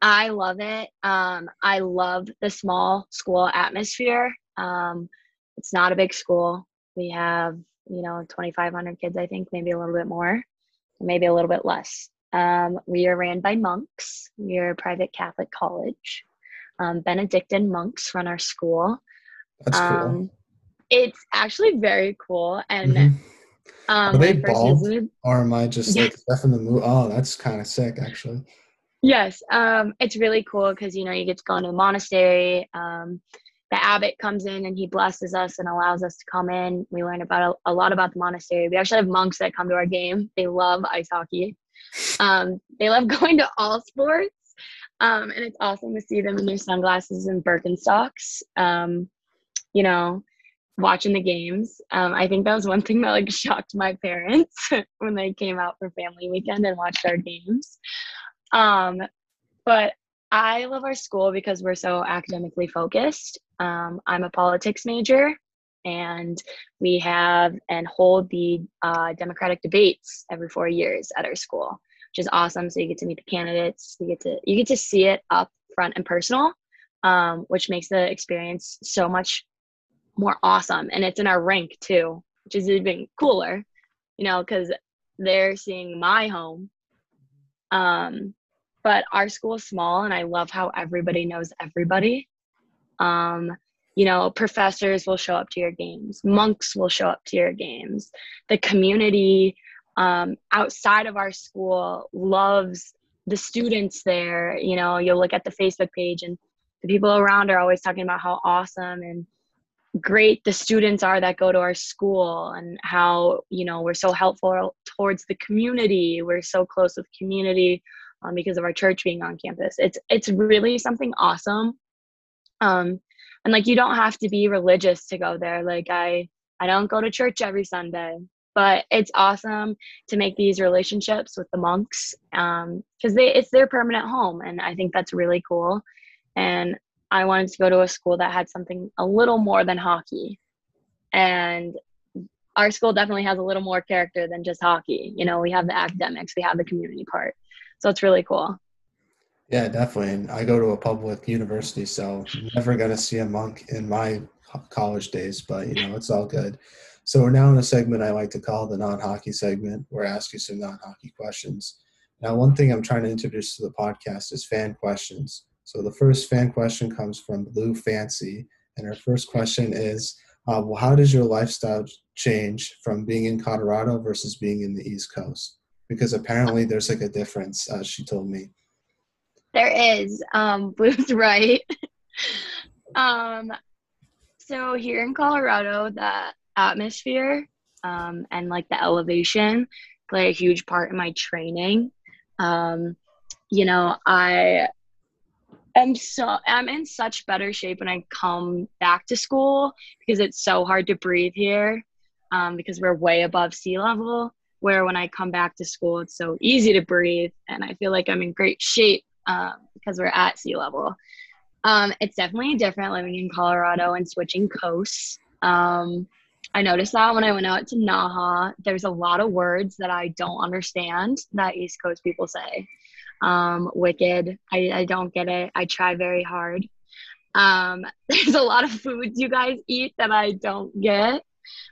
I love it. Um, I love the small school atmosphere. Um, it's not a big school. We have, you know, 2,500 kids, I think, maybe a little bit more, maybe a little bit less. Um, we are ran by monks. We are a private Catholic college. Um, Benedictine monks run our school. That's cool. Um, it's actually very cool. And mm-hmm. um, Are they bald, season, or am I just like stuff in the movie? Oh, that's kind of sick, actually. Yes, um, it's really cool because you know you get to go into the monastery. Um, the abbot comes in and he blesses us and allows us to come in. We learn about a, a, lot about the monastery. We actually have monks that come to our game. They love ice hockey. Um, they love (laughs) going to all sports, um, and it's awesome to see them in their sunglasses and Birkenstocks. Um, you know, watching the games. Um, I think that was one thing that like (laughs) shocked my parents (laughs) when they came out for family weekend and watched our games. Um, but I love our school because we're so academically focused. Um, I'm a politics major, and we have and hold the uh, democratic debates every four years at our school, which is awesome. So you get to meet the candidates, you get to you get to see it up front and personal, um, which makes the experience so much more awesome. And it's in our rank too, which is even cooler, you know, because they're seeing my home. Um, but our school is small and I love how everybody knows everybody. Um, you know, professors will show up to your games, monks will show up to your games. The community um, outside of our school loves the students there. You know, you'll look at the Facebook page and the people around are always talking about how awesome and great the students are that go to our school and how you know we're so helpful towards the community. We're so close with community um, because of our church being on campus. It's it's really something awesome. Um and like you don't have to be religious to go there. Like i i don't go to church every sunday but it's awesome to make these relationships with the monks um because they it's their permanent home and i think that's really cool. And I wanted to go to a school that had something a little more than hockey. And our school definitely has a little more character than just hockey. You know, we have the academics, we have the community part. So it's really cool. Yeah, definitely. And I go to a public university, so never going to see a monk in my college days, but you know, it's all good. So we're now in a segment I like to call the non-hockey segment, where I ask you some non-hockey questions. Now, one thing I'm trying to introduce to the podcast is fan questions. So the first fan question comes from Blue Fancy, and her first question is, uh, well, how does your lifestyle change from being in Colorado versus being in the East Coast? Because apparently there's like a difference, uh, she told me. There is. Um, (laughs) Blue's right. um, so here in Colorado, the atmosphere um, and like the elevation play a huge part in my training. Um, you know, I am so I'm in such better shape when I come back to school because it's so hard to breathe here um, because we're way above sea level. Where when I come back to school, it's so easy to breathe, and I feel like I'm in great shape um, because we're at sea level. Um, it's definitely different living in Colorado and switching coasts. Um, I noticed that when I went out to Naha, there's a lot of words that I don't understand that East Coast people say um, Wicked. I, I don't get it. I try very hard. Um, (laughs) there's a lot of foods you guys eat that I don't get.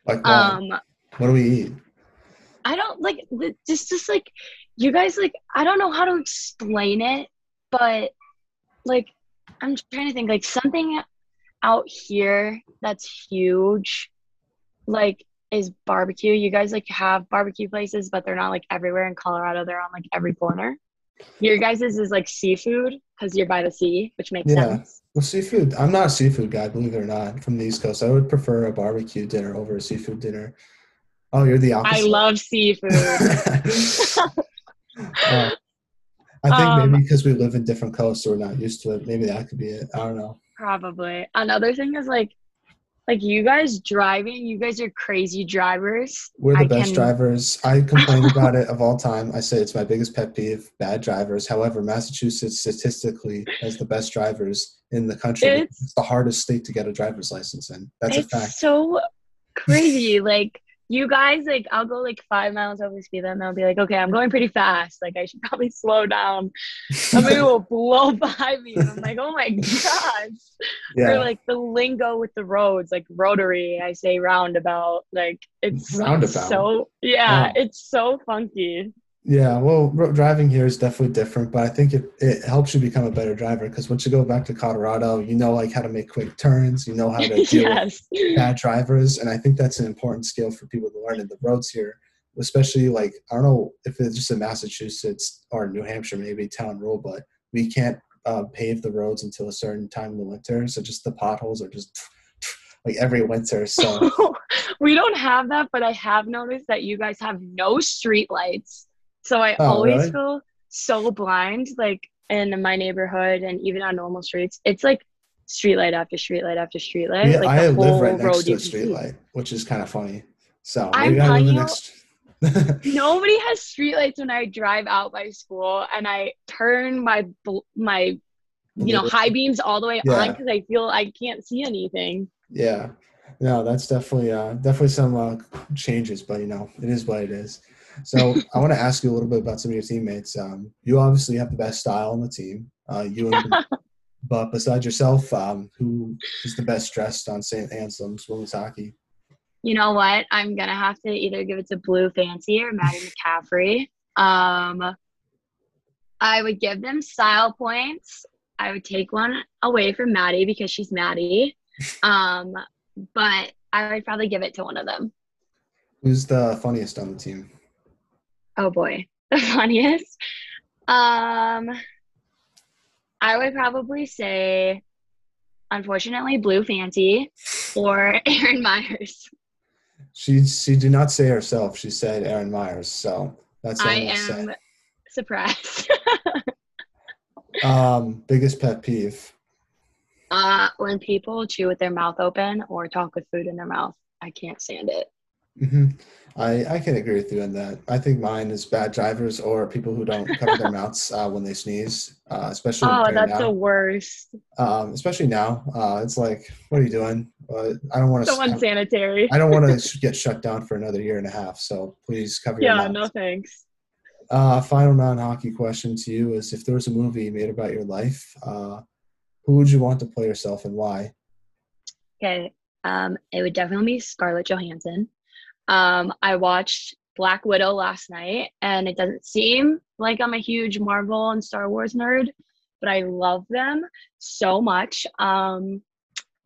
Like what? Um, what do we eat? I don't like just just like you guys like I don't know how to explain it, but like I'm trying to think like something out here that's huge, like is barbecue. You guys like have barbecue places, but they're not like everywhere in Colorado. They're on like every corner. Your guys' is like seafood because you're by the sea, which makes yeah. sense. Well, seafood. I'm not a seafood guy, believe it or not, from the East Coast. I would prefer a barbecue dinner over a seafood dinner. Oh, you're the opposite. I love seafood. (laughs) uh, I think um, maybe because we live in different coasts, we're not used to it. Maybe that could be it. I don't know. Probably. Another thing is like like you guys driving, you guys are crazy drivers. We're the I best can... drivers. I complain (laughs) about it of all time. I say it's my biggest pet peeve, bad drivers. However, Massachusetts statistically has the best drivers in the country. It's, it's the hardest state to get a driver's license in. That's a fact. so crazy. like you guys like I'll go like five miles over speed limit. I'll be like, okay, I'm going pretty fast. Like I should probably (laughs) slow down. (laughs) Somebody will blow by me. And I'm like, oh my gosh. Yeah. Or like the lingo with the roads, like rotary, I say roundabout. Like it's roundabout. so yeah, it's so funky. Yeah, well, driving here is definitely different, but I think it, it helps you become a better driver because once you go back to Colorado, you know like how to make quick turns, you know how to (laughs) deal yes. with bad drivers, and I think that's an important skill for people to learn in the roads here, especially like I don't know if it's just in Massachusetts or New Hampshire, maybe town rule, but we can't uh, pave the roads until a certain time in the winter, so just the potholes are just (sniffs) like every winter. So (laughs) we don't have that, but I have noticed that you guys have no street lights so I oh, always really? feel so blind, like in my neighborhood and even on normal streets. It's like street light after street light after street light. Yeah, like I live right next to a street light, which is kind of funny. So maybe I'm I live next. (laughs) nobody has streetlights when I drive out by school, and I turn my my you know high beams all the way yeah. on because I feel I can't see anything. Yeah, no, that's definitely uh, definitely some uh, changes, but you know it is what it is. So I want to ask you a little bit about some of your teammates. Um, you obviously have the best style on the team. Uh, you and, (laughs) but besides yourself, um, who is the best dressed on St. Anselm's women's hockey? You know what? I'm gonna have to either give it to Blue Fancy or Maddie (laughs) McCaffrey. Um, I would give them style points. I would take one away from Maddie because she's Maddie. Um, but I would probably give it to one of them. Who's the funniest on the team? Oh boy, (laughs) the funniest. Um, I would probably say unfortunately, Blue Fancy or (laughs) Aaron Myers. She she did not say herself. She said Aaron Myers. So that's I am surprised. (laughs) Um, biggest pet peeve. uh, when people chew with their mouth open or talk with food in their mouth, I can't stand it. hmm I I can agree with you on that. I think mine is bad drivers or people who don't cover their (laughs) mouths uh, when they sneeze, uh, especially Oh, right that's now. the worst. um, especially now. Uh, it's like, what are you doing? Uh, I don't want to. So to. unsanitary. I don't want to (laughs) get shut down for another year and a half. So please cover your Yeah, mouth. no thanks. Uh, final non-hockey question to you is: If there was a movie made about your life, uh, who would you want to play yourself and why? Okay. Um, it would definitely be Scarlett Johansson. Um, I watched Black Widow last night, and it doesn't seem like I'm a huge Marvel and Star Wars nerd, but I love them so much. Um,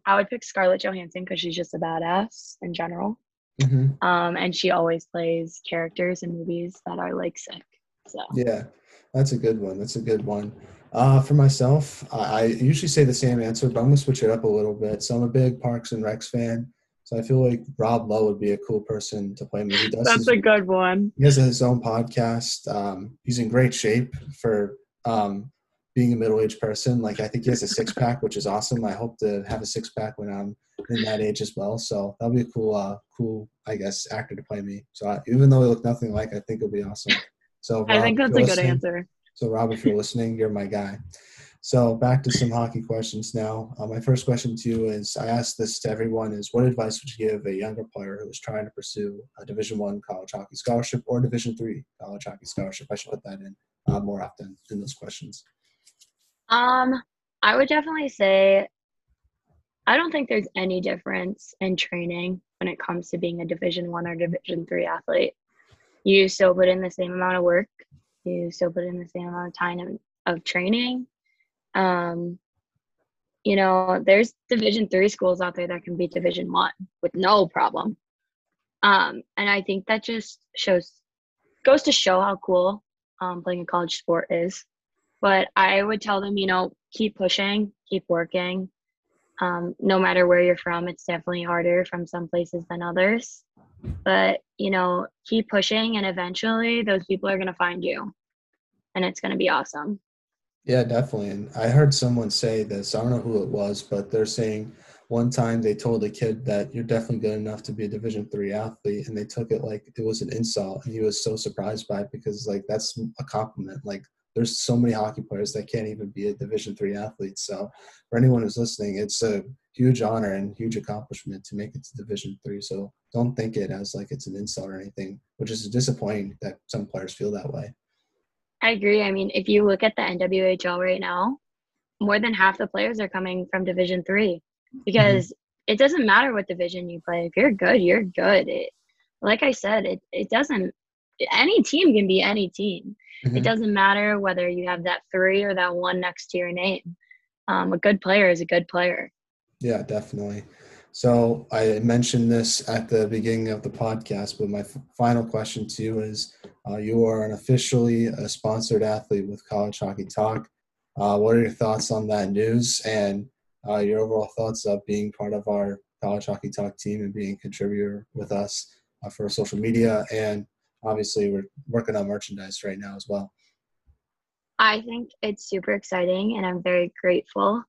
I would pick Scarlett Johansson because she's just a badass in general. hmm Um, and she always plays characters in movies that are like sick. So Yeah, that's a good one. That's a good one. Uh, for myself, I, I usually say the same answer, but I'm gonna switch it up a little bit. So I'm a big Parks and Recs fan. So I feel like Rob Lowe would be a cool person to play me. That's his, a good one. he has his own podcast. Um, he's in great shape for um, being a middle-aged person. Like I think he has a six-pack, which is awesome. I hope to have a six-pack when I'm in that age as well. So that'll be a cool, uh, cool, I guess, actor to play me. So I, even though he look nothing like, I think it'll be awesome. So I think that's a good answer. so, Rob, if you're listening, you're my guy. So, back to some hockey questions now. Uh, my first question to you is: I asked this to everyone: is what advice would you give a younger player who is trying to pursue a Division One college hockey scholarship or Division Three college hockey scholarship? I should put that in uh, more often in those questions. Um, I would definitely say I don't think there's any difference in training when it comes to being a Division One or Division Three athlete. You still put in the same amount of work. You still put in the same amount of time of, of training. Um, you know, there's Division Three schools out there that can beat Division One with no problem. Um, and I think that just shows goes to show how cool um, playing a college sport is but I would tell them, you know, keep pushing, keep working. Um, no matter where you're from, it's definitely harder from some places than others. But, you know, keep pushing, and eventually those people are going to find you, and it's going to be awesome. Yeah, definitely. And I heard someone say this. I don't know who it was, but they're saying one time they told a kid that you're definitely good enough to be a Division three athlete, and they took it like it was an insult, and he was so surprised by it because like that's a compliment. Like there's so many hockey players that can't even be a Division three athlete. So for anyone who's listening, it's a huge honor and huge accomplishment to make it to Division three. So don't think it as like it's an insult or anything, which is disappointing that some players feel that way. I agree. I mean, if you look at the NWHL right now, more than half the players are coming from Division Three because it doesn't matter what division you play. If you're good, you're good. It, like I said, it it doesn't. Any team can be any team. Mhm. It doesn't matter whether you have that three or that one next to your name. Um, a good player is a good player. Yeah, definitely. So I mentioned this at the beginning of the podcast, but my f- final question to you is: You are an officially a sponsored athlete with College Hockey Talk. Uh, what are your thoughts on that news and uh, your overall thoughts of being part of our College Hockey Talk team and being a contributor with us uh, for social media? And obviously, we're working on merchandise right now as well. I think it's super exciting and I'm very grateful.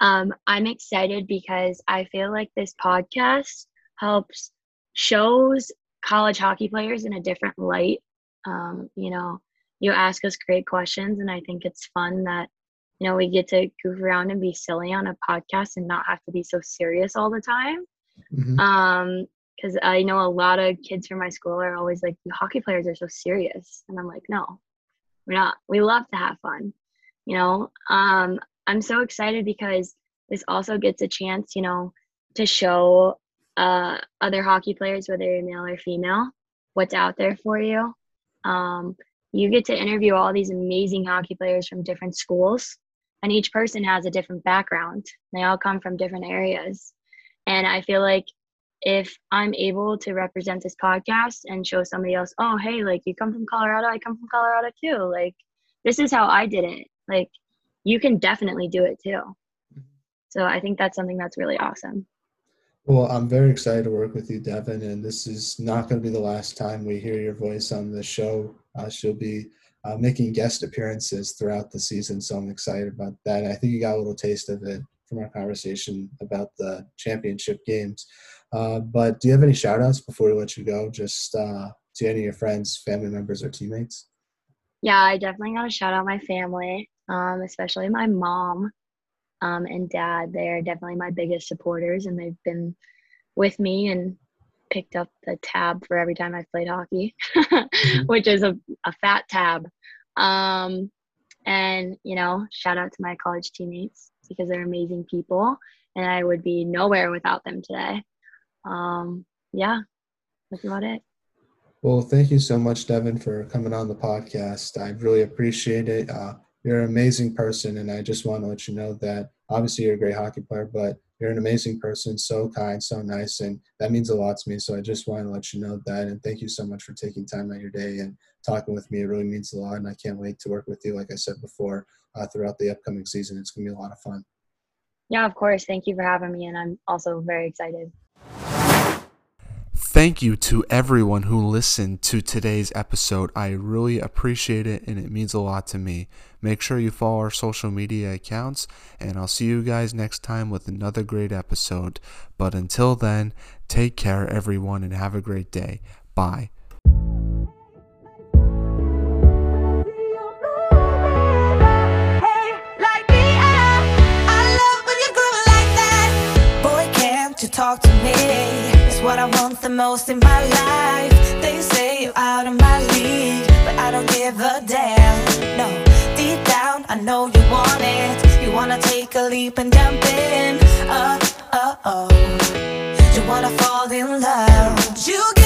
Um, I'm excited because I feel like this podcast helps shows college hockey players in a different light. Um, you know, you ask us great questions, and I think it's fun that you know we get to goof around and be silly on a podcast and not have to be so serious all the time. Mhm. Um, because I know a lot of kids from my school are always like, "You hockey players are so serious," and I'm like, "No, we're not. We love to have fun." You know, um, I'm so excited because this also gets a chance, you know, to show uh, other hockey players, whether you're male or female, what's out there for you. Um, you get to interview all these amazing hockey players from different schools, and each person has a different background. They all come from different areas. And I feel like if I'm able to represent this podcast and show somebody else, oh, hey, like you come from Colorado, I come from Colorado too. Like, this is how I did it. Like, you can definitely do it too. So I think that's something that's really awesome. Well, I'm very excited to work with you, Devin, and this is not going to be the last time we hear your voice on the show. Uh, she'll be uh, making guest appearances throughout the season, so I'm excited about that. I think you got a little taste of it from our conversation about the championship games. Uh, but do you have any shout outs before we let you go? Just uh, to any of your friends, family members, or teammates? Yeah, I definitely got to shout out my family, um, especially my mom um, and dad. They are definitely my biggest supporters, and they've been with me and picked up the tab for every time I've played hockey, (laughs) mm-hmm. which is a, a fat tab. Um, and, you know, shout out to my college teammates because they're amazing people, and I would be nowhere without them today. Um, yeah, that's about it. Well, thank you so much, Devin, for coming on the podcast. I really appreciate it. Uh, you're an amazing person, and I just want to let you know that obviously you're a great hockey player, but you're an amazing person, so kind, so nice, and that means a lot to me. So I just want to let you know that, and thank you so much for taking time out of your day and talking with me. It really means a lot, and I can't wait to work with you. Like I said before, uh, throughout the upcoming season, it's going to be a lot of fun. Yeah, of course. Thank you for having me, and I'm also very excited. Thank you to everyone who listened to today's episode. I really appreciate it and it means a lot to me. Make sure you follow our social media accounts, and I'll see you guys next time with another great episode. But until then, take care, everyone, and have a great day. Bye. talk to me what I want the most in my life. They say you're out of my league, but I don't give a damn. No, I know you want it. You wanna take a leap and jump in. Oh, oh, oh. You wanna fall in love. You